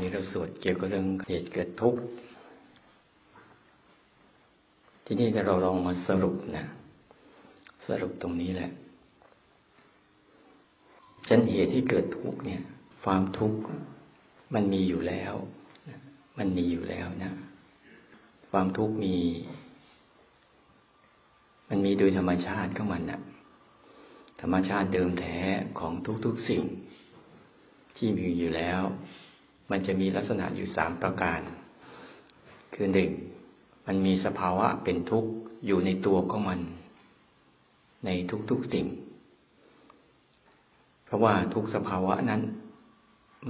นี้เราสวดเกี่ยวกับเรื่องเหตุเกิดทุกข์ที่นี่เราลองมาสรุปนะสรุปตรงนี้แหละฉันเหตุที่เกิดทุกข์เนี่ย ความทุกข์มันมีอยู่แล้ว มันมีอยู่แล้วนะความทุกข์มี มันมีโดยธรรมชาติของมันนะธรรมชาติเดิมแท้ของทุกๆสิ่งที่มีอยู่แล้ว มันจะมีลักษณะอยู่สามประการ คือหนึ่งมันมีสภาวะเป็นทุกข์อยู่ในตัวของมัน ในทุกๆสิ่ง เพราะว่าทุกสภาวะนั้น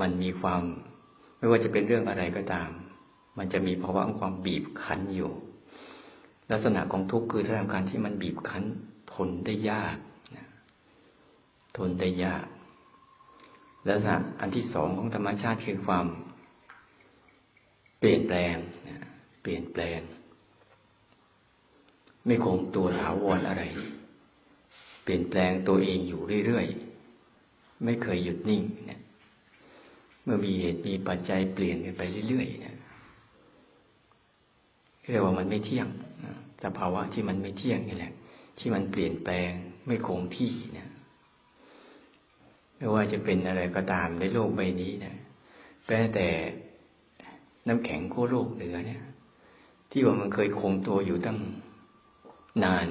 มันมีความ ไม่ว่าจะเป็นเรื่องอะไรก็ตาม มันจะมีภาวะของความบีบคั้นอยู่ ลักษณะของทุกข์คือทำการที่มันบีบคั้น ทนได้ยากทนได้ยาก ลักษณะอันที่สองของธรรมชาติคือความ เปลี่ยนแปลงเปลี่ยนแปลง ไม่คงตัวถาวรอะไร เปลี่ยนแปลงตัวเองอยู่เรื่อยๆ ไม่เคยหยุดนิ่งเนี่ยเมื่อมีเหตุมีปัจจัยเปลี่ยนไปเรื่อยๆเนี่ยเรียกว่ามันไม่เที่ยงสภาวะที่มันไม่เที่ยงนี่แหละ ที่มันเปลี่ยนแปลงไม่คงที่เนี่ย ไม่ว่าจะเป็นอะไรก็ตามในโลกใบนี้นะแม้แต่น้ำแข็งขั้วโลกเหนือเนี่ย ที่ว่ามันเคยคงตัวอยู่ตั้งนาน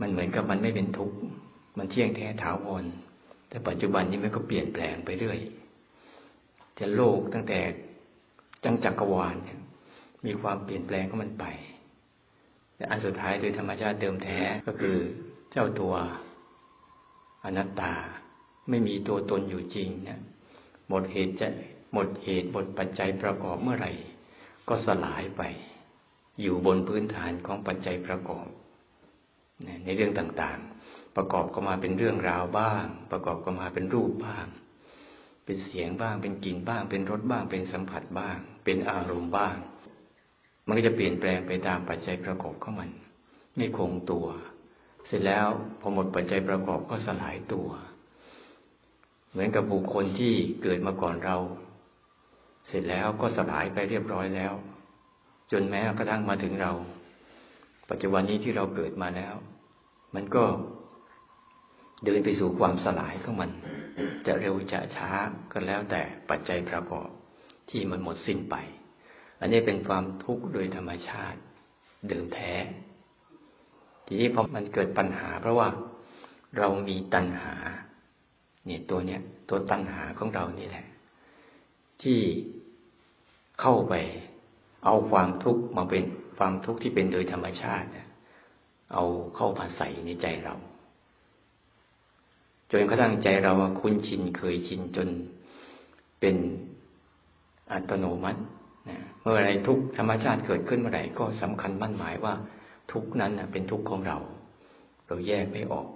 มันเหมือนกับมันไม่เป็นทุกข์มันเที่ยงแท้ถาวรแต่ปัจจุบันนี้มันก็เปลี่ยนแปลงไปเรื่อยจะโลกตั้งแต่จังจักรวาลมีความเปลี่ยนแปลงของมันไปแต่อันสุดท้ายโดยธรรมชาติเดิมแท้ก็คือเจ้าตัวอนัตตา ไม่มีตัวตนอยู่จริงเนี่ยหมดเหตุจะหมดเหตุหมดปัจจัยประกอบเมื่อไหร่ ก็สลายไป อยู่บนพื้นฐานของปัจจัยประกอบในเรื่องต่างๆ ประกอบก็มาเป็นเรื่องราวบ้าง ประกอบก็มาเป็นรูปบ้าง เป็นเสียงบ้าง เป็นกลิ่นบ้าง เป็นรสบ้าง เป็นสัมผัสบ้าง เป็นอารมณ์บ้าง มันก็จะเปลี่ยนแปลงไปตามปัจจัยประกอบของมัน ไม่คงตัว เสร็จแล้วพอหมดปัจจัยประกอบก็สลายตัว เหมือนกับบุคคลที่เกิดมาก่อนเรา เสร็จแล้วก็สลายไปเรียบร้อยแล้ว จนแม้กระทั่งมาถึงเรา ปัจจุบันนี้ที่เราเกิดมาแล้ว มันก็เดินไปสู่ความสลายของมัน จะเร็วจะช้าก็แล้วแต่ปัจจัยประกอบที่มันหมดสิ้นไป อันนี้เป็นความทุกข์โดยธรรมชาติเดิมแท้ ทีนี้พอมันเกิดปัญหาเพราะว่าเรามีตัณหา เนี่ยตัวเนี้ยตัวตัณหาของเรานี่แหละ ที่เข้าไปเอาความทุกข์มาเป็นความทุกข์ที่เป็นโดยธรรมชาติเอาเข้ามาใส่ในใจเราจนกระทั่งใจเราคุ้นชินเคยชินจนเป็นอัตโนมัติเมื่อไรทุกธรรมชาติเกิดขึ้นเมื่อไหร่ก็สำคัญมั่นหมายว่า ทุกนั้นเป็นทุกของเรา เราแยกไม่ออก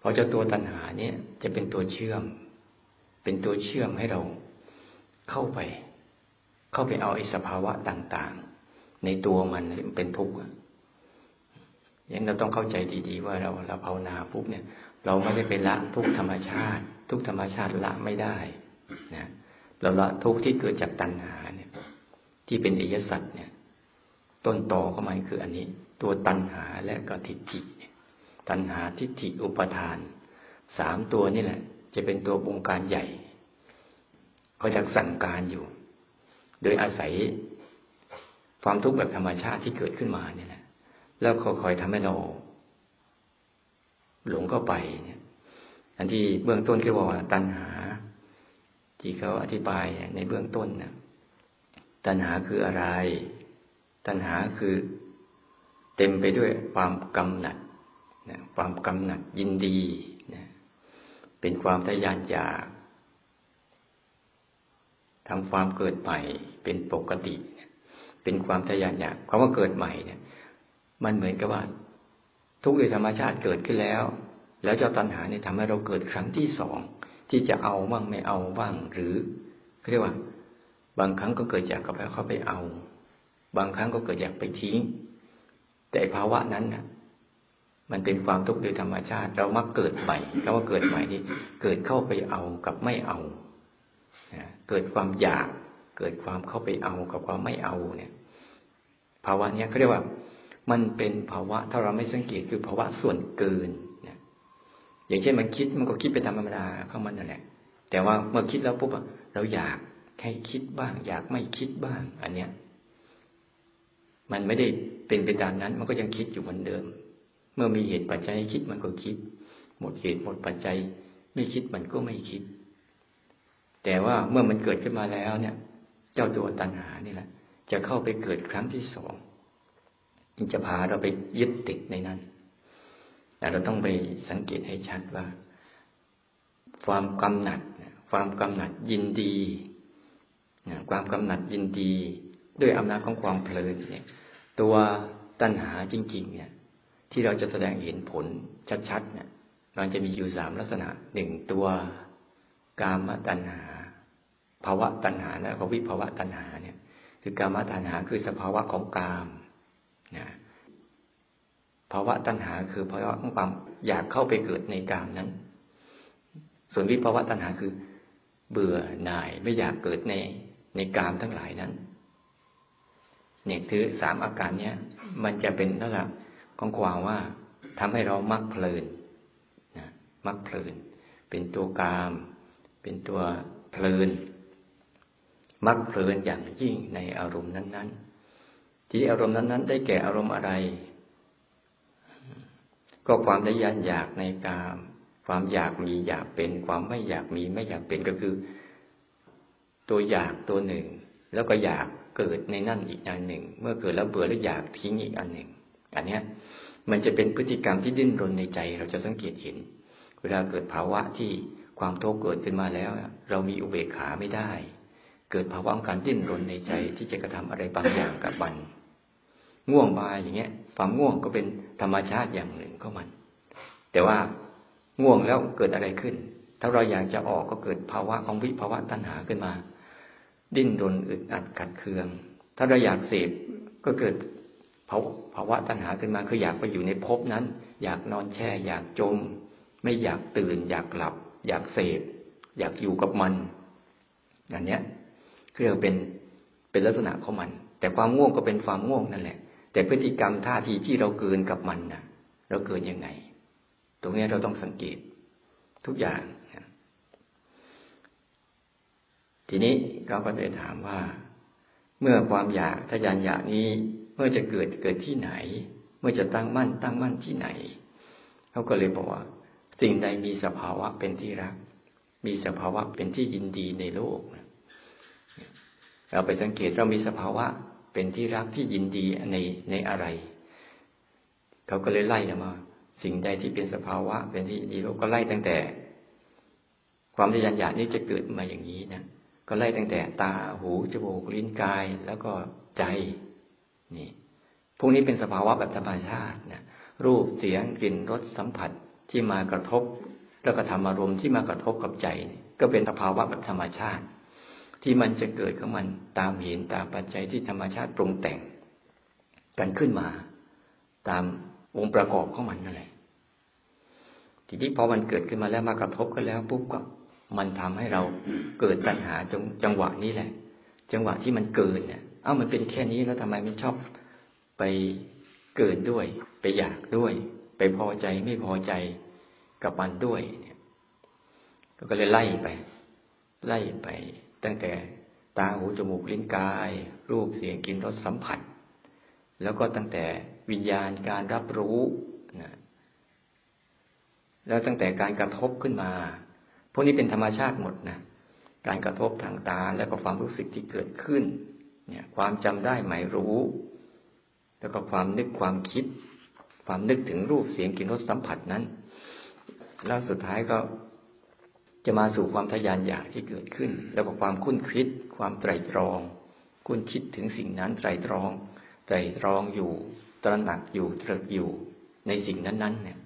เพราะเจ้าตัวตัณหาเนี่ยจะเป็นตัวเชื่อม เป็นตัวเชื่อมให้เราเข้าไป เข้าไปเอาไอ้สภาวะต่าง ๆ ในตัวมันเป็นทุกข์ย่างเราต้องเข้าใจดีๆ ว่าเราเราภาวนาปุ๊บเนี่ย เราไม่ได้เป็นละทุกธรรมชาติ ทุกธรรมชาติละไม่ได้นะเราละทุกที่เกิดจากตัณหาเนี่ย ที่เป็นอิยสัตว์เนี่ย ต้นตอของมันคืออันนี้ ตัวตัณหาและก็ทิฏฐิ ตัณหาทิฏฐิอุปทานสามตัวนี่แหละ จะเป็นตัวบงการใหญ่เขาจะสั่งการอยู่ โดยอาศัยความทุกข์แบบธรรมชาติที่เกิดขึ้นมาเนี่ยแหละแล้วคอยทำให้เรา หลงเข้าไปเนี่ย อันที่เบื้องต้นคือว่า ตัณหา ที่เขาอธิบายในเบื้องต้นนะตัณหาคืออะไร ตัณหาคือเต็มไปด้วยความกำหนัด นะความกำหนัดยินดีนะเป็นความทยานอยากทำความเกิดใหม่เป็นปกติ เป็นความทยานอยากความว่าเกิดใหม่เนี่ย มันเหมือนกับว่า ทุกอย่างธรรมชาติเกิดขึ้นแล้ว แล้วเจ้าตัณหาเนี่ยทำให้เราเกิดครั้งที่สองที่จะเอาบ้างไม่เอาบ้าง หรือเรียกว่า บางครั้งก็เกิดจากกับเข้าไปเอา บางครั้งก็เกิดจากไปทิ้ง แต่ภาวะนั้นนะ มันเป็นความทุกข์โดยธรรมชาติ เรามักเกิดใหม่แล้วว่าเกิดใหม่นี่เกิดเข้าไปเอากับไม่เอาเกิดความอยาก เกิดความเข้าไปเอากับความไม่เอาเนี่ย ภาวะเนี้ยเขาเรียกว่า มันเป็นภาวะถ้าเราไม่สังเกตคือภาวะส่วนเกินเนี่ยอย่างเช่นมันคิดมันก็คิดไปตามธรรมดาเข้ามันนั่นแหละแต่ว่าเมื่อคิดแล้วปุ๊บเราอยากให้คิดบ้าง อยากไม่คิดบ้าง อันเนี้ย มันไม่ได้เป็นไปตามนั้น มันก็ยังคิดอยู่เหมือนเดิม มื่อมีเหตุปัจจัยคิดมันก็คิด หมดเหตุหมดปัจจัย ไม่คิดมันก็ไม่คิด แต่ว่าเมื่อมันเกิดขึ้นมาแล้วเนี่ย เจ้าตัวตัณหานี่แหละ จะเข้าไปเกิดครั้งที่สองมันจะพาเราไปยึดติดในนั้นแต่เราต้องไปสังเกตให้ชัดว่า ความกำหนัดความกำหนัดยินดีความกำหนัดยินดี ด้วยอำนาจของความเพลินเนี่ย ตัวตัณหาจริง ๆ เนี่ย ที่เราจะแสดงเห็นผลชัดๆเนี่ยมันจะมีอยู่สามลักษณะหนึ่งตัวกามตัณหาภาวะตัณหาและภวิภาวะตัณหาเนี่ย คือกามตัณหาคือสภาวะของกามนะภาวะตัณหาคือภาวะของความอยากเข้าไปเกิดในกามนั้น ส่วนวิภาวะตัณหาคือ เบื่อหน่ายไม่อยากเกิดในในกามทั้งหลายนั้นเนี่ยคือสามอาการเนี้ยมันจะเป็นลักษณะ ของความว่าทำให้เรามักเพลินนะมักเพลิน เป็นตัวกาม เป็นตัวเพลิน มักเพลินอย่างยิ่งในอารมณ์นั้น ๆ ที่อารมณ์นั้น ๆ ได้แก่อารมณ์อะไร ก็ความทยานอยากในกาม ความอยากมีอยากเป็น ความไม่อยากมีไม่อยากเป็นก็คือ ตัวอยากตัวหนึ่ง แล้วก็อยากเกิดในนั่นอีกอันหนึ่ง เมื่อเกิดแล้วเบื่อแล้วอยากทิ้งอีกอันหนึ่ง อันเนี้ยมันจะเป็นพฤติกรรมที่ดิ้นรนในใจเราจะสังเกตเห็น เวลาเกิดภาวะที่ความทุกข์เกิดขึ้นมาแล้ว เรามีอุเบกขาไม่ได้ เกิดภาวะการดิ้นรนในใจที่จะกระทำอะไรบางอย่างกับมัน ง่วงมาอย่างเงี้ย ความง่วงก็เป็นธรรมชาติอย่างหนึ่งของมัน แต่ว่าง่วงแล้วเกิดอะไรขึ้น ถ้าเราอยากจะออกก็เกิดภาวะของวิภาวะตัณหาขึ้นมา ดิ้นรนอึดอัดกัดเคือง ถ้าเราอยากเสพก็เกิด ภาวะตัณหาขึ้นมาคืออยากไปอยู่ในภพนั้น อยากนอนแช่ อยากจม ไม่อยากตื่น อยากหลับ อยากเสพอยากอยู่กับมันอันเนี้ยคือเป็นเป็นลักษณะของมัน แต่ความง่วงก็เป็นความง่วงนั่นแหละ แต่พฤติกรรมท่าทีที่เราเกินกับมันนะเราเกินยังไง ตรงนี้เราต้องสังเกต ทุกอย่างทีนี้เขาก็เลยถามว่า เมื่อความอยากทยานอยากนี้ มื่อจะเกิดเกิดที่ไหน เมื่อจะตั้งมั่น ตั้งมั่นที่ไหนเขาก็เลยบอกว่า สิ่งใดมีสภาวะเป็นที่รัก มีสภาวะเป็นที่ยินดีในโลกเราไปสังเกตเรามีสภาวะเป็นที่รักที่ยินดีในในอะไรเขาก็เลยไล่มา สิ่งใดที่เป็นสภาวะ เป็นที่ยินดีโลกก็ไล่ตั้งแต่ ความทยานอยากนี้จะเกิดมาอย่างนี้นะก็ไล่ตั้งแต่ตาหูจมูกลิ้นกายแล้วก็ใจ นี่พวกนี้เป็นสภาวะแบบธรรมชาติเนะรูปเสียงกลิ่นรสสัมผัสที่มากระทบ แล้วก็ธรรมารมณ์ที่มากระทบกับใจ ก็เป็นสภาวะแบบธรรมชาติ ที่มันจะเกิดของมันตามเห็นตามปัจจัยที่ธรรมชาติปรุงแต่ง กันขึ้นมา ตามองค์ประกอบของมันนั่นแหละทีนี้พอมันเกิดขึ้นมาแล้วมากระทบกันแล้วปุ๊บก็มันทำให้เราเกิดปัญหาจ,จังหวะนี้แหละ จังหวะที่มันเกินเนี่ย เอ้ามันเป็นแค่นี้แล้วทำไมมันชอบไปเกินด้วย ไปอยากด้วย ไปพอใจไม่พอใจกับมันด้วยเนี่ยก็เลยไล่ไป ไล่ไป ตั้งแต่ตาหูจมูกลิ้นกาย รูปเสียงกลิ่นรสสัมผัส แล้วก็ตั้งแต่วิญญาณการรับรู้นะแล้วตั้งแต่การกระทบขึ้นมา พวกนี้เป็นธรรมชาติหมดนะการกระทบทางตาแล้วก็ความรู้สึกที่เกิดขึ้น เนี่ย ความจำได้หมายรู้ แล้วก็ความนึกความคิด ความนึกถึงรูปเสียงกลิ่นรสสัมผัสนั้น แล้วสุดท้ายก็จะมาสู่ความทยานอยากที่เกิดขึ้น แล้วก็ความคุ้นคิด ความไตรตรอง คุ้นคิดถึงสิ่งนั้นไตรตรองไตรตรองอยู่ ตระหนักอยู่ตรึกอยู่ในสิ่งนั้นๆเนี่ย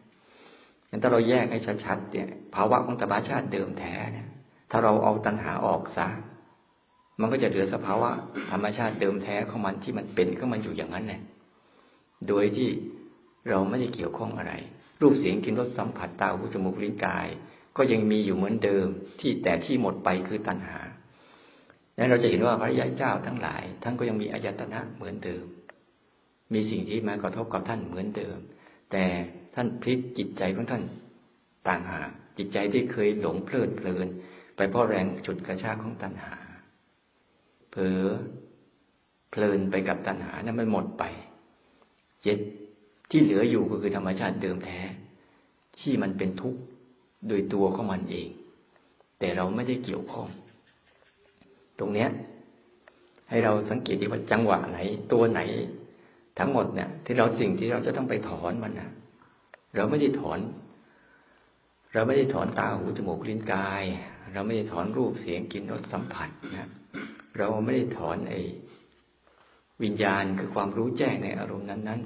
งั้นถ้าเราแยกให้ชัดๆเนี่ย ภาวะของธรรมชาติเดิมแท้เนี่ย ถ้าเราเอาตัณหาออกซะ มันก็จะเหลือสภาวะธรรมชาติเดิมแท้ของมันที่มันเป็นของมันอยู่อย่างนั้นแหละโดยที่เราไม่ได้เกี่ยวข้องอะไร รูปเสียงกินรสสัมผัสตาหูจมูกลิ้นกาย ก็ยังมีอยู่เหมือนเดิม ที่แต่ที่หมดไปคือตัณหานั้นเราจะเห็นว่าพระยาเจ้าทั้งหลายท่านก็ยังมีอายตนะเหมือนเดิม มีสิ่งที่มากระทบกับท่านเหมือนเดิม แต่ท่านพลิกจิตใจของท่านต่างหากจิตใจที่เคยหลงเพลิดเพลิน ไปเพราะแรงฉุดกระชากของตัณหา เผลอเพลินไปกับตัณหานั้นมันหมดไปเจ็ดที่เหลืออยู่ก็คือธรรมชาติเดิมแท้ ที่มันเป็นทุกข์โดยตัวของมันเอง แต่เราไม่ได้เกี่ยวข้อง ตรงเนี้ย ให้เราสังเกตดีว่าจังหวะไหน ตัวไหน ทั้งหมดเนี่ย ที่เราสิ่งที่เราจะต้องไปถอนมันนะเราไม่ได้ถอน เราไม่ได้ถอนตาหูจมูกลิ้นกาย เราไม่ได้ถอนรูปเสียงกลิ่นรสสัมผัสนะ เราไม่ได้ถอนไอ้วิญญาณคือความรู้แจ้งในอารมณ์นั้น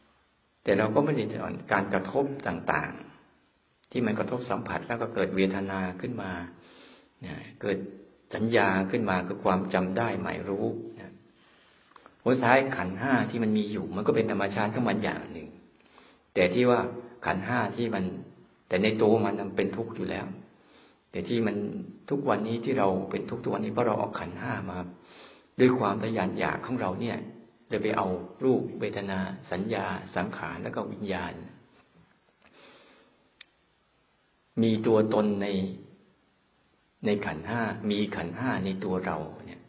ๆ แต่เราก็ไม่ได้ถอนการกระทบต่างๆ ที่มันกระทบสัมผัสแล้วก็เกิดเวทนาขึ้นมาเกิดสัญญาขึ้นมาคือความจำได้หมายรู้หัวท้ายขันห้าที่มันมีอยู่ มันก็เป็นธรรมชาติของมันอย่างหนึ่ง แต่ที่ว่าขันห้าที่มัน แต่ในตัวมันมันเป็นทุกข์อยู่แล้ว แต่ที่มันทุกวันนี้ที่เราเป็นทุกข์ทุกวันนี้เพราะเราเอาขันห้ามา ด้วยความทยานอยากของเราเนี่ยเลยไปเอารูปเวทนา สัญญา สังขารแล้วก็วิญญาณ มีตัวตนในในขันห้ามีขันห้าในตัวเราเนี่ย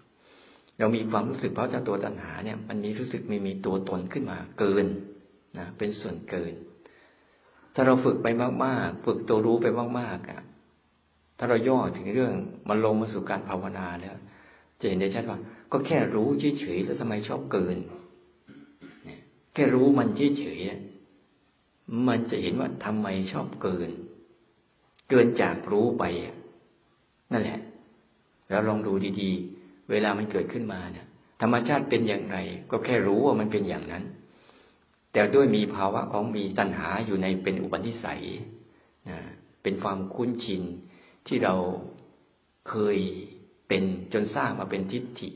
เรามีความรู้สึกเพราะเจ้าตัวตัณหาเนี่ย มันมีรู้สึกไม่มีตัวตนขึ้นมาเกินนะเป็นส่วนเกิน ถ้าเราฝึกไปมากๆ ฝึกตัวรู้ไปมากๆอะ ถ้าเราย่อถึงเรื่องมันลงมาสู่การภาวนาแล้วจะเห็นได้ชัดว่า ก็แค่รู้เฉยๆแล้วทำไมชอบเกินแค่รู้มันเฉยๆมันจะเห็นว่าทำไมชอบเกิน เกินจากรู้ไปนั่นแหละ แล้วลองดูดีๆ เวลามันเกิดขึ้นมาเนี่ยธรรมชาติเป็นอย่างไร ก็แค่รู้ว่ามันเป็นอย่างนั้น แต่ด้วยมีภาวะของมีตัณหาอยู่ในเป็นอุปนิสัยนะเป็นความคุ้นชิน ที่เราเคยเป็นจนสร้างมาเป็นทิฏฐิ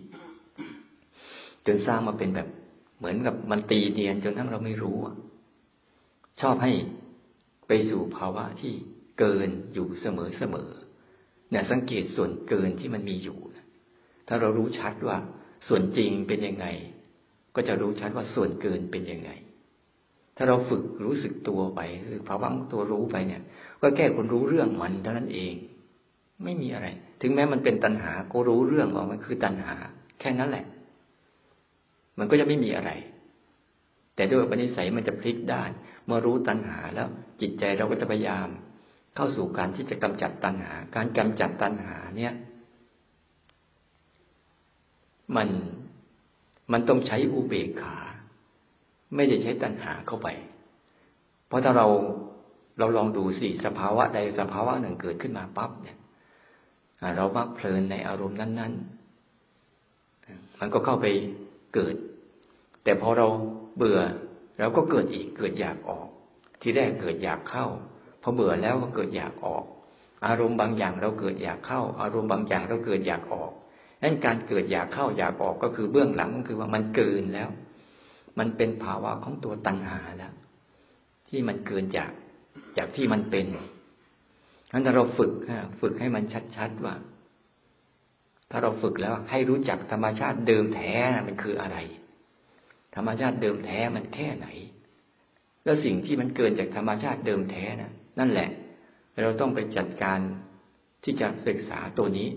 จนสร้างมาเป็นแบบ เหมือนกับมันตีเนียนจนทั้งเราไม่รู้ชอบให้ไปสู่ภาวะที่เกินอยู่เสมอเสมอเนี่ยสังเกตส่วนเกินที่มันมีอยู่ ถ้าเรารู้ชัดว่าส่วนจริงเป็นยังไง ก็จะรู้ชัดว่าส่วนเกินเป็นยังไง ถ้าเราฝึกรู้สึกตัวไปคือภาวะตัวรู้ไปเนี่ย ก็แก้คนรู้เรื่องมันเท่านั้นเอง ไม่มีอะไร ถึงแม้มันเป็นตัณหา ก็รู้เรื่องว่ามันคือตัณหา แค่นั้นแหละ มันก็จะไม่มีอะไร แต่ด้วยปณิสัยมันจะพลิกด้าน เมื่อรู้ตัณหาแล้วจิตใจเราก็จะพยายาม เข้าสู่การที่จะกำจัดตัณหา การกำจัดตัณหาเนี่ย มันมันต้องใช้อุเบกขา ไม่ได้ใช้ตัณหาเข้าไป เพราะถ้าเราเราลองดูสิสภาวะใดสภาวะหนึ่งเกิดขึ้นมาปั๊บเนี่ย เรามักเพลินในอารมณ์นั้น ๆ มันก็เข้าไปเกิด แต่พอเราเบื่อเราก็เกิดอีกเกิดอยากออก ที่แรกเกิดอยากเข้าพอเบื่อแล้วก็เกิดอยากออก อารมณ์บางอย่างเราเกิดอยากเข้า อารมณ์บางอย่างเราเกิดอยากออกนั้นการเกิดอยากเข้าอยากออกก็คือเบื้องหลังก็คือว่ามันเกินแล้ว มันเป็นภาวะของตัวตัณหาแล้ว ที่มันเกินจากจากที่มันเป็นั้นถ้าเราฝึกฝึกให้มันชัดๆว่า ถ้าเราฝึกแล้วให้รู้จักธรรมชาติเดิมแท้มันคืออะไร ธรรมชาติเดิมแท้มันแค่ไหน แล้วสิ่งที่มันเกินจากธรรมชาติเดิมแท้นะนั่นแหละ เราต้องไปจัดการที่จะศึกษาตัวนี้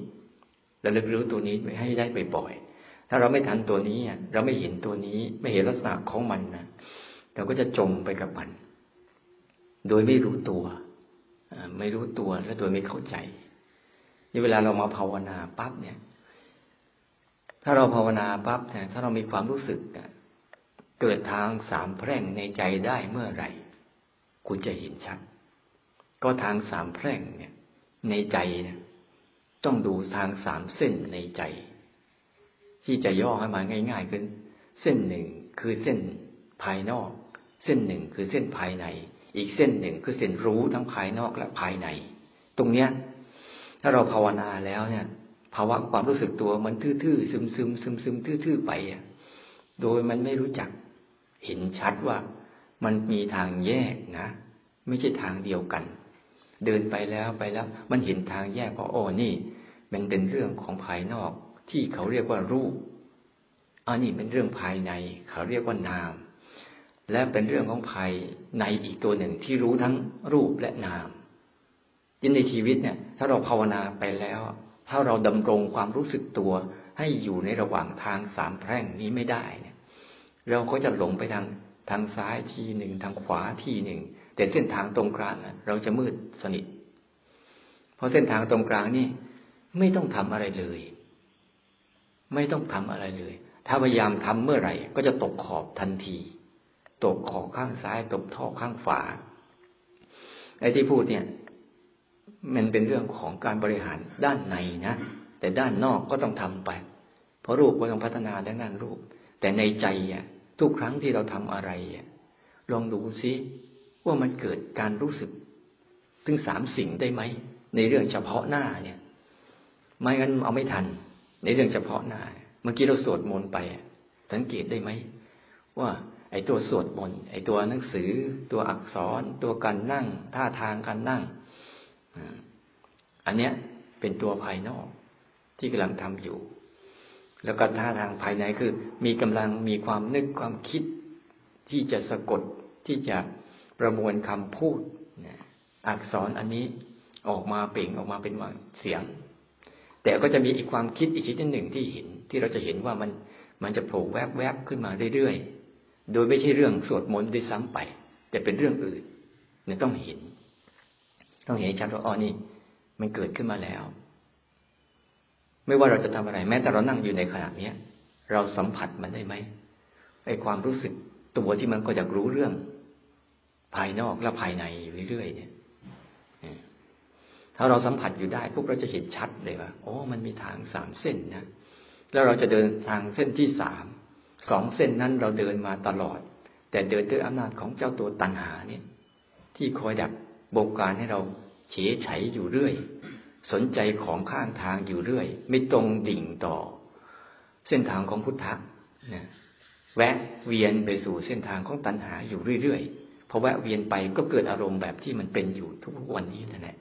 ระลึกรู้ตัวนี้ไปให้ได้บ่อยๆถ้าเราไม่ทันตัวนี้เราไม่เห็นตัวนี้ ไม่เห็นลักษณะของมันนะเราก็จะจมไปกับมัน โดยไม่รู้ตัว ไม่รู้ตัวและโดยไม่เข้าใจนี่เวลาเรามาภาวนาปั๊บเนี่ย ถ้าเราภาวนาปั๊บเนี่ยถ้าเรามีความรู้สึกเกิดทางสามแพร่งในใจได้เมื่อไหร่ คุณจะเห็นชัด ก็ทางสามแพร่งเนี่ย ในใจเนี่ยต้องดูทางสามเส้นในใจ ที่จะย่อให้มาง่าย ๆ ขึ้น เส้นหนึ่งคือเส้นภายนอก เส้นหนึ่งคือเส้นภายใน อีกเส้นหนึ่งคือเส้นรู้ทั้งภายนอกและภายใน ตรงเนี้ย ถ้าเราภาวนาแล้วเนี่ย ภาวะความรู้สึกตัวมันทื่อๆซึมซึมซึมซึมทื่อๆไปอะโดยมันไม่รู้จัก เห็นชัดว่ามันมีทางแยกนะ ไม่ใช่ทางเดียวกัน เดินไปแล้วไปแล้ว มันเห็นทางแยกว่าโอ้นี่ มันเป็นเรื่องของภายนอก ที่เขาเรียกว่ารูปอันนี้เป็นเรื่องภายใน เขาเรียกว่านาม และเป็นเรื่องของภายในอีกตัวหนึ่งที่รู้ทั้งรูปและนามยินในชีวิตเนี่ย ถ้าเราภาวนาไปแล้ว ถ้าเราดำรงความรู้สึกตัว ให้อยู่ในระหว่างทางสามแพร่งนี้ไม่ได้เนี่ย เราก็จะหลงไปทางทางซ้ายทีหนึ่งทางขวาทีหนึ่ง แต่เส้นทางตรงกลางเราจะมืดสนิท เพราะเส้นทางตรงกลางนี่ไม่ต้องทำอะไรเลย ไม่ต้องทำอะไรเลย ถ้าพยายามทำเมื่อไหร่ ก็จะตกขอบทันที ตกขอบข้างซ้ายตกท่อข้างขวาไอ้ที่พูดเนี่ย มันเป็นเรื่องของการบริหารด้านในนะแต่ด้านนอกก็ต้องทำไป เพราะรูปก็ต้องพัฒนาด้านนั้นรูป แต่ในใจอะทุกครั้งที่เราทำอะไรอะลองดูซิว่ามันเกิดการรู้สึก ถึงสามสิ่งได้ไหมในเรื่องเฉพาะหน้าเนี่ย ไม่งั้นเอาไม่ทัน ในเรื่องเฉพาะหน้า เมื่อกี้เราสวดมนต์ไป สังเกตได้ไหมว่า ไอ้ตัวสวดมนต์ไอ้ตัวหนังสือ ตัวอักษร ตัวการนั่ง ท่าทางการนั่ง อันเนี้ยเป็นตัวภายนอกที่กำลังทำอยู่ แล้วก็ท่าทางภายในคือ มีกำลังมีความนึกความคิด ที่จะสะกดที่จะประมวลคำพูดอักษรอันนี้ออกมาเปล่งออกมาเป็นเสียง แต่ก็จะมีอีกความคิดอีกชนิดหนึ่งที่เห็น ที่เราจะเห็นว่ามันมันจะโผล่แวบแวบขึ้นมาเรื่อยๆ โดยไม่ใช่เรื่องสวดมนต์ด้วยซ้ำไป แต่เป็นเรื่องอื่นเนี่ยต้องเห็น ต้องเห็นชัดว่าอ๋อนี่ มันเกิดขึ้นมาแล้ว ไม่ว่าเราจะทำอะไร แม้แต่เรานั่งอยู่ในขณะเนี้ย เราสัมผัสมันได้ไหมไอ้ความรู้สึกตัวที่มันก็อยากรู้เรื่อง ภายนอกและภายในเรื่อยๆเนี่ยถ้าเราสัมผัสอยู่ได้พวกเราจะเห็นชัดเลยว่าโอ้มันมีทางสามเส้นนะแล้วเราจะเดินทางเส้นที่สาม สองเส้นนั้นเราเดินมาตลอด แต่เดินด้วยอำนาจของเจ้าตัวตัณหาเนี่ย ที่คอยดักบงการให้เราเฉยไฉอยู่เรื่อย สนใจของข้างทางอยู่เรื่อย ไม่ตรงดิ่งต่อ เส้นทางของพุทธะนะแวะเวียนไปสู่เส้นทางของตัณหาอยู่เรื่อยๆพอแวะเวียนไปก็เกิดอารมณ์แบบที่มันเป็นอยู่ทุกวันนี้นั่นแหละ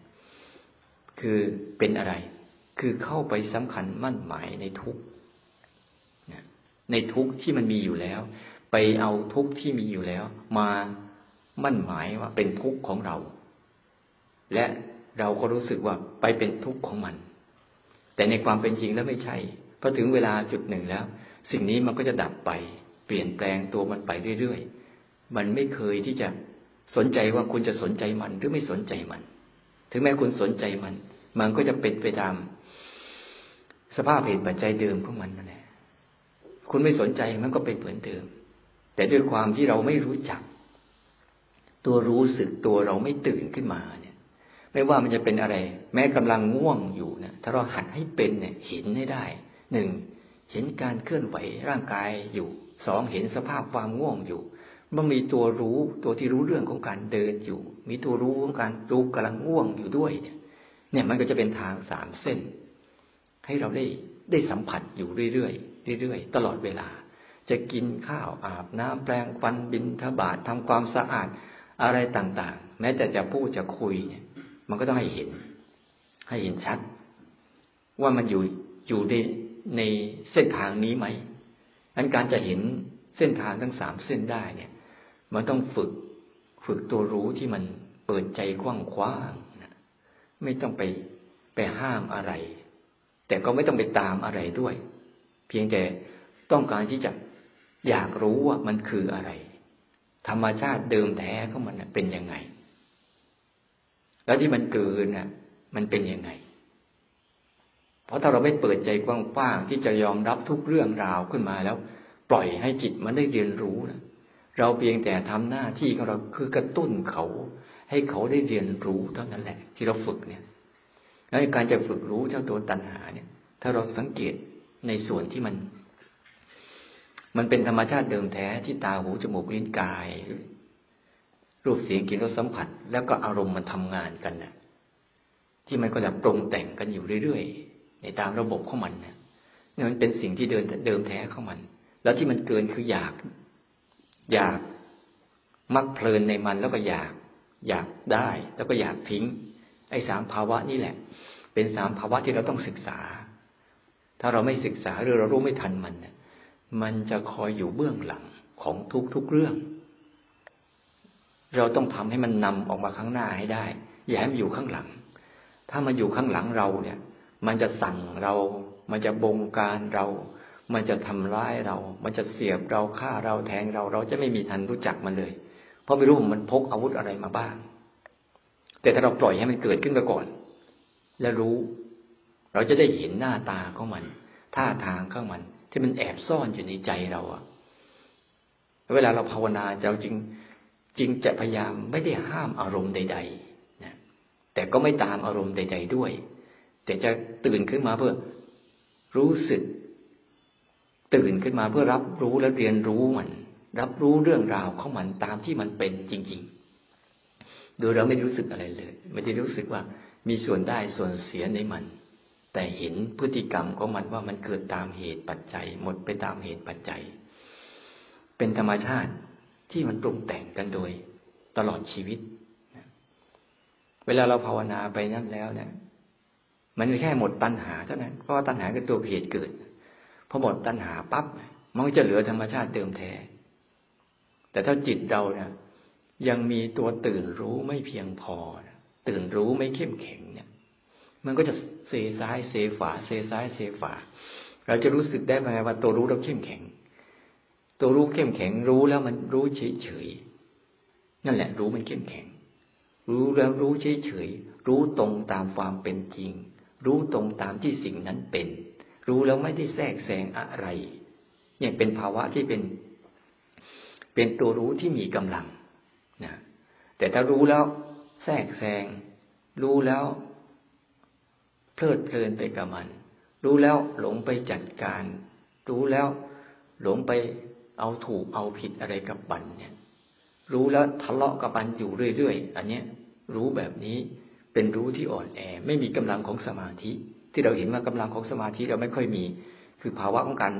คือเป็นอะไร คือเข้าไปสำคัญมั่นหมายในทุก ในทุกที่มันมีอยู่แล้ว ไปเอาทุกที่มีอยู่แล้ว มามั่นหมายว่าเป็นทุกข์ของเรา และเราก็รู้สึกว่าไปเป็นทุกข์ของมัน แต่ในความเป็นจริงแล้วไม่ใช่พอถึงเวลาจุดหนึ่งแล้ว สิ่งนี้มันก็จะดับไป เปลี่ยนแปลงตัวมันไปเรื่อยๆมันไม่เคยที่จะสนใจว่าคุณจะสนใจมันหรือไม่สนใจมัน ถึงแม้คุณสนใจมัน มันก็จะเป็นไปตามสภาพเหตุปัจจัยเดิมของมันนั่นแหละ คุณไม่สนใจมันก็เป็นเหมือนเดิม แต่ด้วยความที่เราไม่รู้จัก ตัวรู้สึกตัวเราไม่ตื่นขึ้นมาเนี่ย ไม่ว่ามันจะเป็นอะไร แม้กำลังง่วงอยู่นะถ้าเราหัดให้เป็นเนี่ย เห็นให้ได้หนึ่งเห็นการเคลื่อนไหวร่างกายอยู่สองเห็นสภาพความง่วงอยู่มันมีตัวรู้ตัวที่รู้เรื่องของการเดินอยู่ มีตัวรู้ของการรู้กำลังง่วงอยู่ด้วยเนี่ย เนี่ยมันก็จะเป็นทางสามเส้น ให้เราได้ได้สัมผัสอยู่เรื่อยๆ เรื่อยๆ ตลอดเวลา จะกินข้าวอาบน้ำแปลงฟันบินทบาททำความสะอาดอะไรต่างๆ แม้แต่จะพูดจะคุยเนี่ย มันก็ต้องให้เห็น ให้เห็นชัด ว่ามันอยู่อยู่ในในเส้นทางนี้ไหมอันการจะเห็นเส้นทางทั้งสามเส้นได้เนี่ย มันต้องฝึกฝึกตัวรู้ที่มันเปิดใจกว้างขวางไม่ต้องไปไปห้ามอะไร แต่ก็ไม่ต้องไปตามอะไรด้วย เพียงแต่ต้องการที่จะอยากรู้ว่ามันคืออะไร ธรรมชาติเดิมแท้ของมันเป็นยังไง แล้วที่มันเกินน่ะ มันเป็นยังไง เพราะถ้าเราไม่เปิดใจกว้างๆที่จะยอมรับทุกเรื่องราวขึ้นมาแล้ว ปล่อยให้จิตมันได้เรียนรู้นะเราเพียงแต่ทำหน้าที่ของเราคือกระตุ้นเขา ให้เขาได้เรียนรู้เท่านั้นแหละ ที่เราฝึกเนี่ยแล้วการจะฝึกรู้เจ้าตัวตัณหาเนี่ย ถ้าเราสังเกต ในส่วนที่มัน มันเป็นธรรมชาติเดิมแท้ที่ตาหูจมูกลิ้นกาย รูปเสียงกลิ่นรสสัมผัส แล้วก็อารมณ์มันทำงานกันนะที่มันก็จะปรุงแต่งกันอยู่เรื่อยๆในตามระบบของมันเนี่ยนี่มันเป็นสิ่งที่เดินเดิมแท้ของมัน แล้วที่มันเกินคืออยาก อยากมักเพลินในมันแล้วก็อยาก อยากได้แล้วก็อยากทิ้ง ไอ้สามภาวะนี่แหละ เป็นสามภาวะที่เราต้องศึกษา ถ้าเราไม่ศึกษาหรือเรารู้ไม่ทันมันเนี่ยมันจะคอยอยู่เบื้องหลังของทุกๆเรื่อง เราต้องทำให้มันนำออกมาข้างหน้าให้ได้ อย่าให้มันอยู่ข้างหลัง ถ้ามันอยู่ข้างหลังเราเนี่ย มันจะสั่งเรา มันจะบงการเรา มันจะทำร้ายเรา มันจะเสียบเราฆ่าเราแทงเรา เราจะไม่มีทันรู้จักมันเลย เพราะไม่รู้มันพกอาวุธอะไรมาบ้าง แต่ถ้าเราปล่อยให้มันเกิดขึ้นมาก่อน แล้วรู้ เราจะได้เห็นหน้าตาของมัน ท่าทางของมัน ที่มันแอบซ่อนอยู่ในใจเราอะเวลาเราภาวนาเราจริงจริงจะพยายามไม่ได้ห้ามอารมณ์ใดๆนะแต่ก็ไม่ตามอารมณ์ใด ๆด้วย แต่จะตื่นขึ้นมาเพื่อรู้สึก ตื่นขึ้นมาเพื่อรับรู้และเรียนรู้มัน รับรู้เรื่องราวของมันตามที่มันเป็นจริง ๆ โดยเราไม่รู้สึกอะไรเลย ไม่ได้รู้สึกว่ามีส่วนได้ส่วนเสียในมัน แต่เห็นพฤติกรรมของมันว่ามันเกิดตามเหตุปัจจัย หมดไปตามเหตุปัจจัย เป็นธรรมชาติที่มันปรุงแต่งกันโดยตลอดชีวิต เวลาเราภาวนาไปนั่นแล้วเนี่ยมันแค่หมดตัณหาเท่านั้น เพราะว่าตัณหาคือตัวเหตุเกิด พอหมดตัณหาปั๊บ มันก็จะเหลือธรรมชาติเดิมแท้ แต่ถ้าจิตเราเนี่ยยังมีตัวตื่นรู้ไม่เพียงพอ ตื่นรู้ไม่เข้มแข็ง มันก็จะเซซ้ายเซฝาเซซ้ายเซฝาเราจะรู้สึกได้ไหมว่าตัวรู้เราเข้มแข็ง ตัวรู้เข้มแข็งรู้แล้วมันรู้เฉยเฉยนั่นแหละ รู้มันเข้มแข็ง รู้แล้วรู้เฉยเฉยรู้ตรงตามความเป็นจริง รู้ตรงตามที่สิ่งนั้นเป็น รู้แล้วไม่ได้แทรกแซงอะไรเนี่ยเป็นภาวะที่เป็น เป็นตัวรู้ที่มีกำลังนะแต่ถ้ารู้แล้วแทรกแซง รู้แล้ว เพลิดเพลินไปกับมัน รู้แล้วหลงไปจัดการ รู้แล้วหลงไปเอาถูกเอาผิดอะไรกับบันเนี่ย รู้แล้วทะเลาะกับบันอยู่เรื่อยๆ อันเนี้ย รู้แบบนี้เป็นรู้ที่อ่อนแอ ไม่มีกำลังของสมาธิ ที่เราเห็นว่ากำลังของสมาธิเราไม่ค่อยมี คือภาวะของการ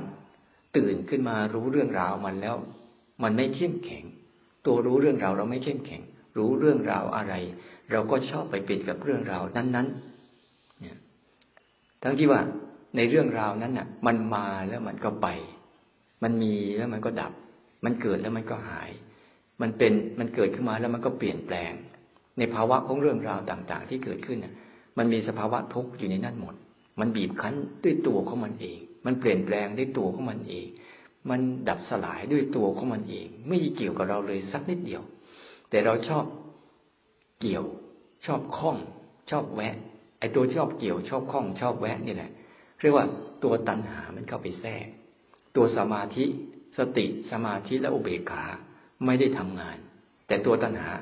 ตื่นขึ้นมารู้เรื่องราวมันแล้ว มันไม่เข้มแข็ง ตัวรู้เรื่องราวเราไม่เข้มแข็ง รู้เรื่องราวอะไร เราก็ชอบไปเป็นกับเรื่องราวนั้นๆ ทั้งที่ว่าในเรื่องราวนั้นน่ะ มันมาแล้วมันก็ไป มันมีแล้วมันก็ดับ มันเกิดแล้วมันก็หาย มันเป็นมันเกิดขึ้นมาแล้วมันก็เปลี่ยนแปลง ในภาวะของเรื่องราวต่าง ๆ ที่เกิดขึ้นน่ะ มันมีสภาวะทุกข์อยู่ในนั้นหมด มันบีบคั้นด้วยตัวของมันเอง มันเปลี่ยนแปลงด้วยตัวของมันเอง มันดับสลายด้วยตัวของมันเอง ไม่เกี่ยวกับเราเลยสักนิดเดียว แต่เราชอบเกี่ยว ชอบคล้อง ชอบแวะ ไอ้ตัวชอบเกี่ยวชอบคล้องชอบแวะนี่แหละ เรียกว่าตัวตัณหามันเข้าไปแทรก ตัวสมาธิ สติสมาธิและอุเบกขาไม่ได้ทำงาน แต่ตัวตัณหา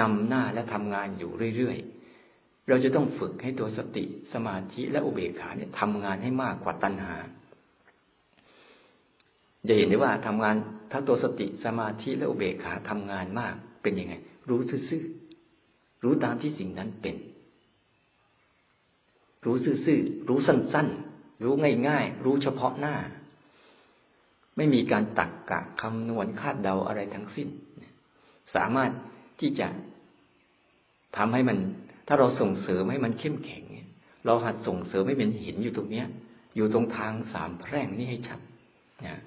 นำหน้าและทำงานอยู่เรื่อยๆ เราจะต้องฝึกให้ตัวสติสมาธิและอุเบกขาเนี่ยทำงานให้มากกว่าตัณหาจะเห็นได้ว่าทำงาน ถ้าตัวสติสมาธิและอุเบกขาทำงานมากเป็นยังไง รู้ซื่อๆรู้ตามที่สิ่งนั้นเป็น รู้ซื่อๆรู้สั้นๆ รู้ง่ายๆ รู้เฉพาะหน้า ไม่มีการตักกะคำนวณคาดเดาอะไรทั้งสิ้น สามารถที่จะทำให้มัน ถ้าเราส่งเสริมให้มันเข้มแข็งเราหัดส่งเสริมให้มันเห็นอยู่ตรงเนี้ย อยู่ตรงทางสามแพร่งนี้ให้ชัดนะ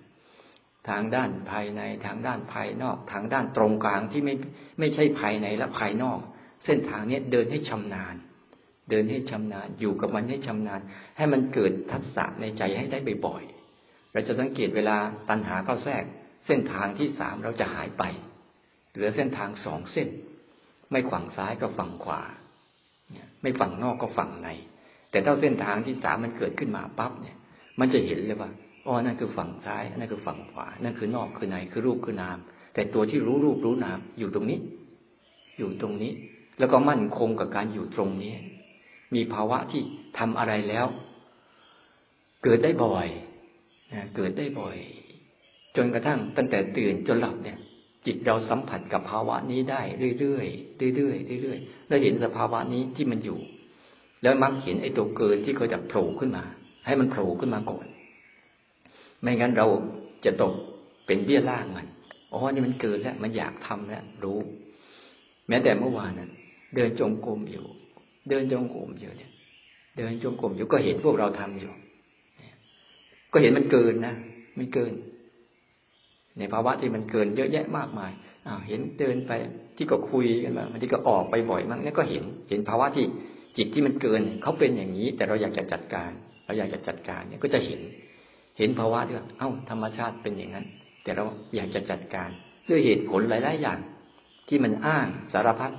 ทางด้านภายในทางด้านภายนอก ทางด้านตรงกลางที่ไม่ไม่ใช่ภายในและภายนอก เส้นทางนี้เดินให้ชำนาญ เดินให้ชำนาญ อยู่กับมันให้ชำนาญ ให้มันเกิดทัศษะในใจให้ได้บ่อยๆ เราจะสังเกตเวลาตัณหาเข้าแทรก เส้นทางที่สามเราจะหายไป เหลือเส้นทางสองเส้น ไม่ฝั่งซ้ายก็ฝั่งขวา ไม่ฝั่งนอกก็ฝั่งใน แต่ถ้าเส้นทางที่สามมันเกิดขึ้นมาปั๊บเนี่ย มันจะเห็นเลยว่าอ๋อนั่นคือฝั่งซ้ายนั่นคือฝั่งขวา นั่นคือนอกคือในคือรูปคือนาม แต่ตัวที่รู้รูปรู้นามอยู่ตรงนี้ อยู่ตรงนี้ แล้วก็มั่นคงกับการอยู่ตรงนี้ มีภาวะที่ทำอะไรแล้ว เกิดได้บ่อยนะเกิดได้บ่อย จนกระทั่งตั้งแต่ตื่นจนหลับเนี่ย จิตเราสัมผัสกับภาวะนี้ได้เรื่อยๆเรื่อยๆเรื่อยๆแล้วเห็นสภาวะนี้ที่มันอยู่ แล้วมักเห็นไอ้ตัวเกินที่เขาจะโผล่ขึ้นมา ให้มันโผล่ขึ้นมาก่อน ไม่งั้นเราจะตกเป็นเบี้ยล่างมันอ๋อนี่มันเกินแล้วมันอยากทำแล้วรู้ แม้แต่เมื่อวานนั้นเดินจงกรมอยู่ เดินจงกรมอยู่เนี่ย เดินจงกรมอยู่ก็เห็นพวกเราทำอยู่ ก็เห็นมันเกินนะมันเกิน ในภาวะที่มันเกินเยอะแยะมากมายอ่าเห็นเดินไปที่ก็คุยกันมาบางทีก็ออกไปบ่อยมากนี่ก็เห็น เห็นภาวะที่จิตที่มันเกินเขาเป็นอย่างนี้ แต่เราอยากจะจัดการ เราอยากจะจัดการเนี่ยก็จะเห็น เห็นภาวะที่ว่าเอ้าธรรมชาติเป็นอย่างนั้น แต่เราอยากจะจัดการด้วยเหตุผลหลายๆอย่าง ที่มันอ้างสารพัด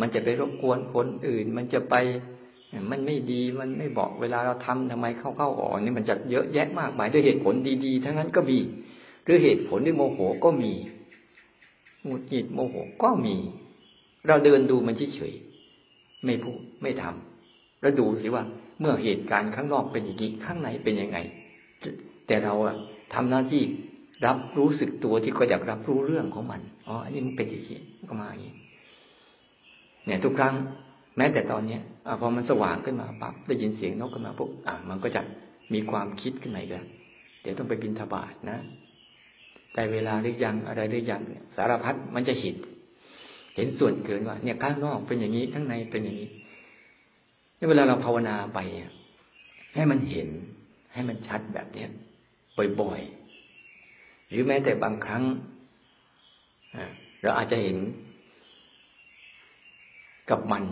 มันจะไปรบกวนคนอื่น มันจะไป มันไม่ดีมันไม่บอกเวลาเราทำทำไมเข้าเข้าออกนี่มันจะเยอะแยะมากมายด้วยเหตุผลดีๆ ทั้งนั้นก็มีหรือเหตุผลด้วยโมโหก็มีหงุดหงิดโมโหก็มี เราเดินดูมันเฉยๆไม่พูดไม่ทำแล้วดูสิว่าเมื่อเหตุการณ์ข้างนอกเป็นอย่างนี้ข้างในเป็นยังไง แต่เราอะทำหน้าที่รับรู้สึกตัวที่ก็อยากรับรู้เรื่องของมัน อ๋อ อันนี้มันเป็นอย่างนี้ก็มาอย่างนี้ เนี่ย ทุกครั้ง แม้แต่ตอนเนี้ยอพอมันสว่างขึ้นมาปั๊บได้ยินเสียงนกขึ้นมาปุ๊บอะมันก็จะมีความคิดขึ้นมาอีกแล้วเดี๋ยวต้องไปบินทบาทนะแต่เวลาหรือยังอะไรหรือยังสารพัดมันจะเห็นเห็นส่วนเกินว่า เนี่ยข้างนอกเป็นอย่างนี้ข้างในเป็นอย่างนี้เวลาเราภาวนาไปให้มันเห็น ให้มันชัดแบบเนี้ยบ่อยๆหรือแม้แต่บางครั้งเราอาจจะเห็น กับมัน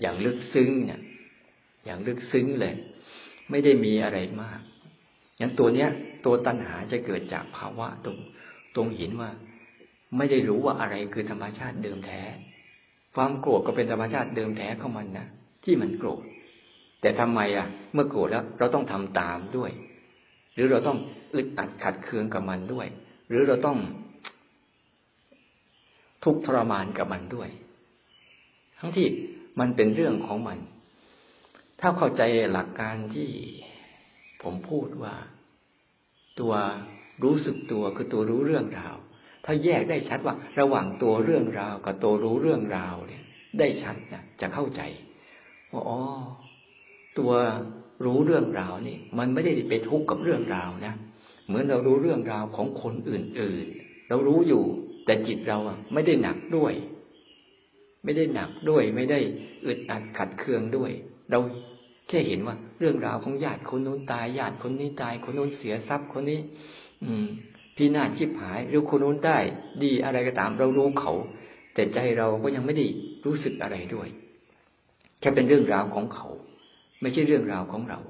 อย่างลึกซึ้งเนี่ย อย่างลึกซึ้งเลย ไม่ได้มีอะไรมากอย่างตัวเนี้ย ตัวตัณหาจะเกิดจากภาวะตรง ตรงเห็นว่า ไม่ได้รู้ว่าอะไรคือธรรมชาติเดิมแท้ ความโกรธก็เป็นธรรมชาติเดิมแท้ของมันนะที่มันโกรธแต่ทำไมอะ เมื่อโกรธแล้วเราต้องทำตามด้วย หรือเราต้องอึดอัดขัดเคืองกับมันด้วย หรือเราต้อง ทุกทรมานกับมันด้วย ทั้งที่มันเป็นเรื่องของมัน ถ้าเข้าใจหลักการที่ผมพูดว่า ตัวรู้สึกตัวคือตัวรู้เรื่องราว ถ้าแยกได้ชัดว่า ระหว่างตัวเรื่องราวกับตัวรู้เรื่องราวเนี่ย ได้ชัดนะจะเข้าใจว่าอ๋อตัวรู้เรื่องราวนี่ มันไม่ได้ไปทุกข์กับเรื่องราวนะเหมือนเรารู้เรื่องราวของคนอื่นๆ เรารู้อยู่ แต่จิตเราอะ ไม่ได้หนักด้วย ไม่ได้หนักด้วย ไม่ได้อึดอัดขัดเคืองด้วย เราแค่เห็นว่า เรื่องราวของญาติคนนู้นตายญาติคนนี้ตายคนนู้นเสียทรัพย์คนนี้ อืมพี่นาชิบหาย หรือคนนู้นได้ ดีอะไรก็ตามเรารู้เขา แต่ใจเราก็ยังไม่ได้รู้สึกอะไรด้วย แค่เป็นเรื่องราวของเขา ไม่ใช่เรื่องราวของเรา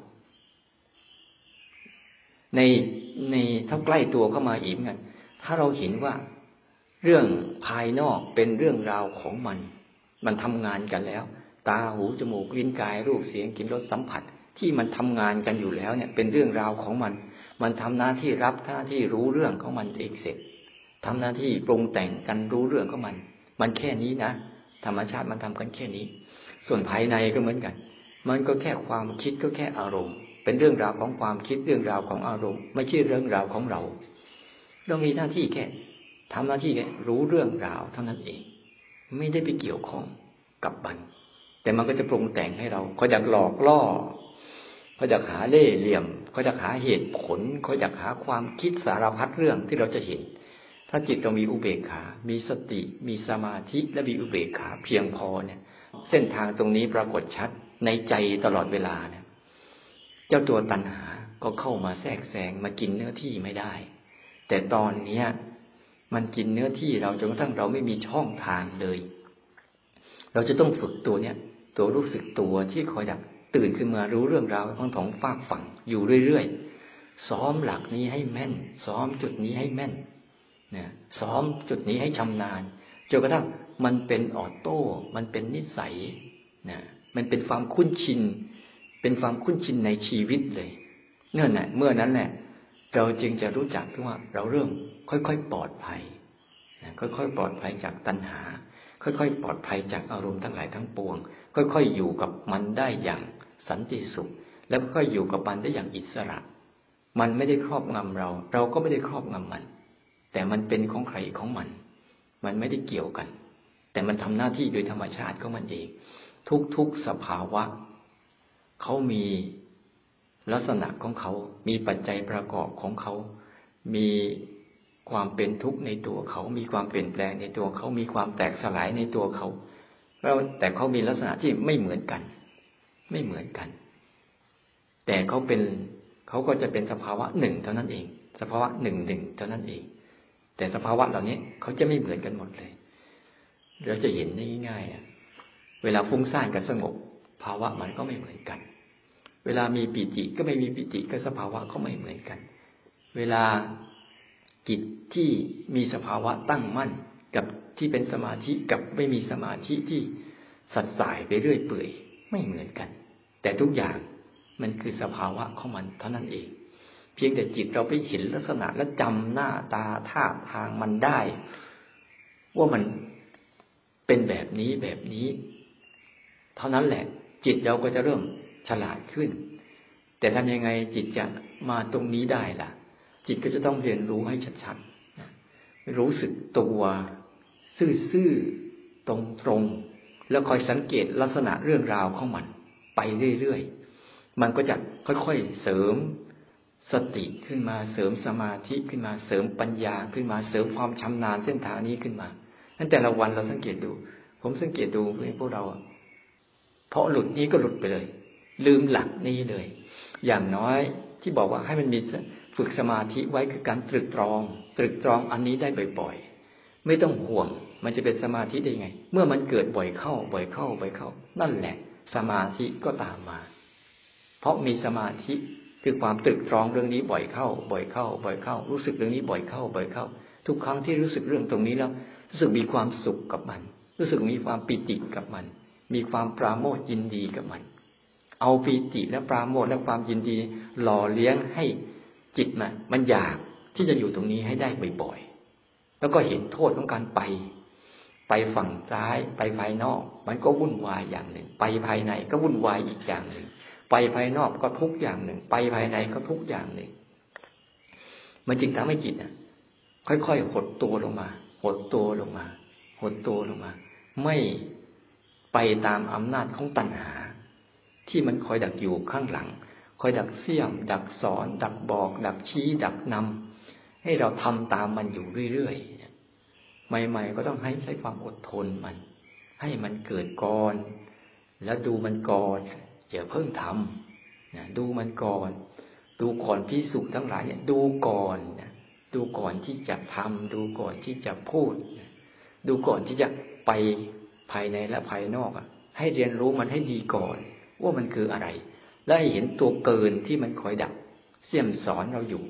ในในถ้าใกล้ตัวเข้ามาอีกเหมือนกันถ้าเราเห็นว่า เรื่องภายนอกเป็นเรื่องราวของมัน มันทำงานกันแล้ว ตาหูจมูกลิ้นกายรูปเสียงกลิ่นรสสัมผัส ที่มันทำงานกันอยู่แล้วเนี่ย เป็นเรื่องราวของมัน มันทำหน้าที่รับหน้าที่รู้เรื่องของมันเองเสร็จทำหน้าที่ปรุงแต่งกันรู้เรื่องของมัน มันแค่นี้นะธรรมชาติมันทำกันแค่นี้ ส่วนภายในก็เหมือนกัน มันก็แค่ความคิดก็แค่อารมณ์ เป็นเรื่องราวของความคิดเรื่องราวของอารมณ์ ไม่ใช่เรื่องราวของเรา เรามีหน้าที่แค่ ทำหน้าที่รู้เรื่องราวเท่านั้นเอง ไม่ได้ไปเกี่ยวข้องกับมัน แต่มันก็จะปรุงแต่งให้เราเขาอยากหลอกล่อเขาอยากหาเล่ห์เหลี่ยมเขาอยากหาเหตุผลเขาอยากหาความคิดสารพัดเรื่องที่เราจะเห็น ถ้าจิตเรามีอุเบกขา มีสติ มีสมาธิและมีอุเบกขาเพียงพอเนี่ย เส้นทางตรงนี้ปรากฏชัดในใจตลอดเวลาเนี่ย เจ้าตัวตัณหาก็เข้ามาแทรกแซงมากินเนื้อที่ไม่ได้ แต่ตอนเนี้ย มันกินเนื้อที่เราจนกระทั่งเราไม่มีช่องทางเลย เราจะต้องฝึกตัวเนี้ยตัวรู้สึกตัวที่คอยดักตื่นขึ้นมารู้เรื่องราวของท้องฟากฝั่งอยู่เรื่อยๆซ้อมหลักนี้ให้แม่น ซ้อมจุดนี้ให้แม่นนะซ้อมจุดนี้ให้ชำนาญจนกระทั่งมันเป็นออโต้ มันเป็นนิสัยนะมันเป็นความคุ้นชิน เป็นความคุ้นชินในชีวิตเลย เนื่อน่ะเมื่อนั้นแหละ เราจึงจะรู้จักที่ว่าเราเริ่ม ค่อยๆปลอดภัยค่อยๆปลอดภัยจากตัณหา ค่อยๆปลอดภัยจากอารมณ์ทั้งหลายทั้งปวง ค่อยๆอยู่กับมันได้อย่างสันติสุข แล้วค่อยๆอยู่กับมันได้อย่างอิสระ มันไม่ได้ครอบงำเรา เราก็ไม่ได้ครอบงำมัน แต่มันเป็นของใครของมัน มันไม่ได้เกี่ยวกัน แต่มันทำหน้าที่โดยธรรมชาติของมันเอง ทุกๆสภาวะเขามีลักษณะของเขา มีปัจจัยประกอบของเขา มี ความเป็นทุกข์ในตัวเขา มีความเปลี่ยนแปลงในตัวเขา มีความแตกสลายในตัวเขา แล้วแต่เขามีลักษณะที่ไม่เหมือนกัน ไม่เหมือนกัน แต่เขาเป็นเขาก็จะเป็นสภาวะหนึ่งเท่านั้นเอง สภาวะหนึ่งหนึ่งเท่านั้นเอง แต่สภาวะเหล่านี้เขาจะไม่เหมือนกันหมดเลย เราจะเห็นได้ง่ายๆเวลาฟุ้งซ่านกับสงบ ภาวะมันก็ไม่เหมือนกัน เวลามีปิติก็ไม่มีปิติก็สภาวะก็ไม่เหมือนกัน เวลา จิตที่มีสภาวะตั้งมั่น กับที่เป็นสมาธิกับไม่มีสมาธิที่สัดสายไปเรื่อยเปื่อยไม่เหมือนกัน แต่ทุกอย่างมันคือสภาวะของมันเท่านั้นเอง เพียงแต่จิตเราไปเห็นลักษณะและจำหน้าตาท่าทางมันได้ ว่ามันเป็นแบบนี้แบบนี้ เท่านั้นแหละ จิตเราก็จะเริ่มฉลาดขึ้น แต่ทำยังไงจิตจะมาตรงนี้ได้ล่ะ จิตก็จะต้องเรียนรู้ให้ชัดๆรู้สึกตัวซื่อๆตรงๆแล้วคอยสังเกตลักษณะเรื่องราวของมัน ไปเรื่อยๆมันก็จะค่อยๆเสริมสติขึ้นมาเสริมสมาธิขึ้นมาเสริมปัญญาขึ้นมาเสริมความชำนาญเส้นทางนี้ขึ้นมาตั้งแต่ละวันเราสังเกตดู ผมสังเกตดูพวกเราเพราะหลุดนี้ก็หลุดไปเลย ลืมหลักนี้เลย อย่างน้อยที่บอกว่าให้มันมี ฝึกสมาธิไว้คือการตรึกตรอง ตรึกตรองอันนี้ได้บ่อยๆ ไม่ต้องห่วง มันจะเป็นสมาธิได้ไง เมื่อมันเกิดบ่อยเข้า บ่อยเข้า บ่อยเข้า นั่นแหละ สมาธิก็ตามมา เพราะมีสมาธิคือความตรึกตรองเรื่องนี้บ่อยเข้า บ่อยเข้า บ่อยเข้า รู้สึกเรื่องนี้บ่อยเข้า บ่อยเข้า ทุกครั้งที่รู้สึกเรื่องตรงนี้แล้ว รู้สึกมีความสุขกับมัน รู้สึกมีความปิติกับมัน มีความปราโมทยินดีกับมัน เอาปิติและปราโมทและความยินดี หล่อเลี้ยงให้ จิตมันมันอยากที่จะอยู่ตรงนี้ให้ได้บ่อยๆ แล้วก็เห็นโทษของการไป ไปฝั่งซ้าย ไปภายนอก มันก็วุ่นวายอย่างหนึ่ง ไปภายในก็วุ่นวายอีกอย่างหนึ่ง ไปภายนอกก็ทุกอย่างหนึ่ง ไปภายในก็ทุกอย่างหนึ่ง มันจึงทำให้จิตอะ ค่อยๆหดตัวลงมา หดตัวลงมา หดตัวลงมา ไม่ไปตามอำนาจของตัณหา ที่มันคอยดักอยู่ข้างหลัง คอยดักเสี่ยม ดักสอน ดักบอก ดักชี้ ดักนำให้เราทำตามมันอยู่เรื่อยๆใหม่ๆก็ต้องให้ใช้ความอดทนมัน ให้มันเกิดก่อน แล้วดูมันก่อนอย่าเพิ่งทำนะดูมันก่อน ดูก่อนพิสุทั้งหลายเนี่ยดูก่อนนะดูก่อนที่จะทำดูก่อนที่จะพูด ดูก่อนที่จะไปภายในและภายนอกอะ ให้เรียนรู้มันให้ดีก่อน ว่ามันคืออะไร และให้เห็นตัวเกินที่มันคอยดักเสี่ยมสอนเราอยู่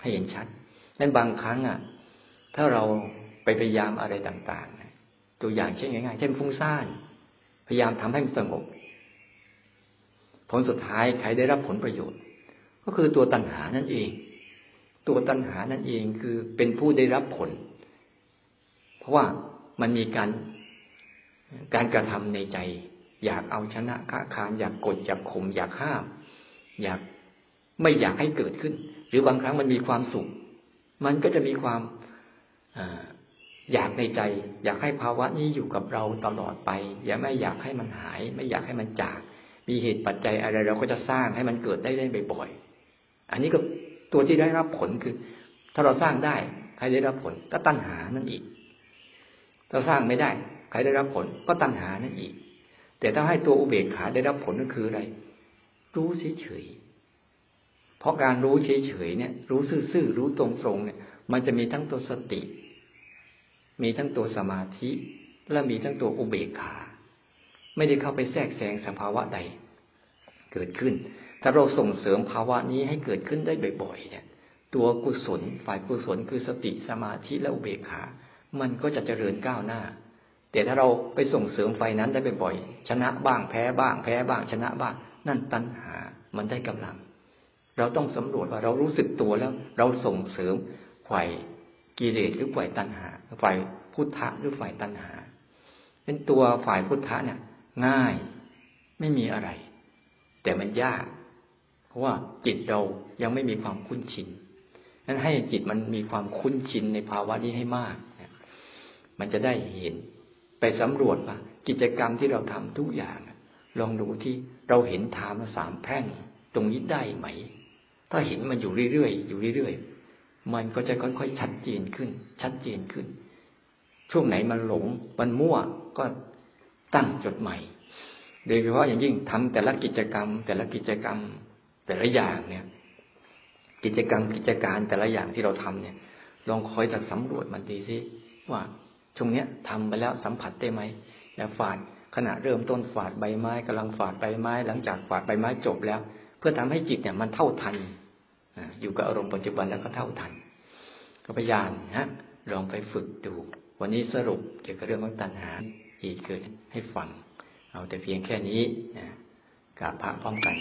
ให้เห็นชัดนั้นบางครั้งอะ ถ้าเราไปพยายามอะไรต่างๆตัวอย่างเช่นง่ายๆเช่นฟุ้งซ่าน พยายามทำให้มันสงบ ผลสุดท้ายใครได้รับผลประโยชน์ ก็คือตัวตัณหานั่นเอง ตัวตัณหานั่นเองคือเป็นผู้ได้รับผล เพราะว่ามันมีการการกระทำในใจ อยากเอาชนะค้าคานอยากกดอยากข่มอยากห้าม อยากไม่อยากให้เกิดขึ้น หรือบางครั้งมันมีความสุข มันก็จะมีความอยากในใจ อยากให้ภาวะนี้อยู่กับเราตลอดไป อย่าไม่อยากให้มันหาย ไม่อยากให้มันจาก มีเหตุปัจจัยอะไรเราก็จะสร้างให้มันเกิดได้ได้บ่อยๆอันนี้ก็ตัวที่ได้รับผลคือ ถ้าเราสร้างได้ใครได้รับผลก็ตัณหานั่นอีกถ้าสร้างไม่ได้ ใครได้รับผลก็ตัณหานั่นอีก แต่ถ้าให้ตัวอุเบกขาได้รับผลก็คืออะไร รู้เฉยๆเพราะการรู้เฉยๆเนี่ย รู้ซื่อๆรู้ตรงๆเนี่ย มันจะมีทั้งตัวสติ มีทั้งตัวสมาธิ และมีทั้งตัวอุเบกขา ไม่ได้เข้าไปแทรกแซงสภาวะใด เกิดขึ้น ถ้าเราส่งเสริมภาวะนี้ให้เกิดขึ้นได้บ่อย ๆ เนี่ย ตัวกุศลฝ่ายกุศลคือสติสมาธิและอุเบกขา มันก็จะเจริญก้าวหน้า แต่ถ้าเราไปส่งเสริมไฟนั้นได้บ่อยๆชนะบ้างแพ้บ้างแพ้บ้าง ชนะบ้าง นั่นตัณหา มันได้กำลัง เราต้องสำรวจว่าเรารู้สึกตัวแล้ว เราส่งเสริมฝ่ายกิเลสหรือฝ่ายตัณหาฝ่ายพุทธะหรือฝ่ายตัณหา เป็นตัวฝ่ายพุทธะเนี่ย ง่ายไม่มีอะไร แต่มันยาก เพราะว่าจิตเรายังไม่มีความคุ้นชินนั้นให้จิตมันมีความคุ้นชินในภาวะนี้ให้มากมันจะได้เห็น ไปสำรวจว่ากิจกรรมที่เราทำทุกอย่าง ลองดูที่เราเห็นทามสามแพร่ง ตรงนี้ได้ไหม ถ้าเห็นมันอยู่เรื่อยๆอยู่เรื่อยๆมันก็จะค่อยๆชัดเจนขึ้น ชัดเจนขึ้น ช่วงไหนมันหลง มันมั่วก็ตั้งจดใหม่โดยเฉพาะอย่างยิ่งทำแต่ละกิจกรรม แต่ละกิจกรรม แต่ละอย่างเนี่ย กิจกรรมกิจการแต่ละอย่างที่เราทำเนี่ย ลองคอยจัดสำรวจมันดีสิว่า ช่วงเนี้ยทำไปแล้วสัมผัสได้ไหมอย่าฝาดขณะเริ่มต้นฝาดใบไม้กำลังฝาดใบไม้ หลังจากฝาดใบไม้จบแล้ว เพื่อทำให้จิตเนี่ยมันเท่าทันอยู่กับอารมณ์ปัจจุบันแล้วก็เท่าทัน ก็พยายามฮะลองไปฝึกดู วันนี้สรุปเกี่ยวกับเรื่องของตัณหาอีกเกิดให้ฟัง เอาแต่เพียงแค่นี้นะกราบพระพร้อมกัน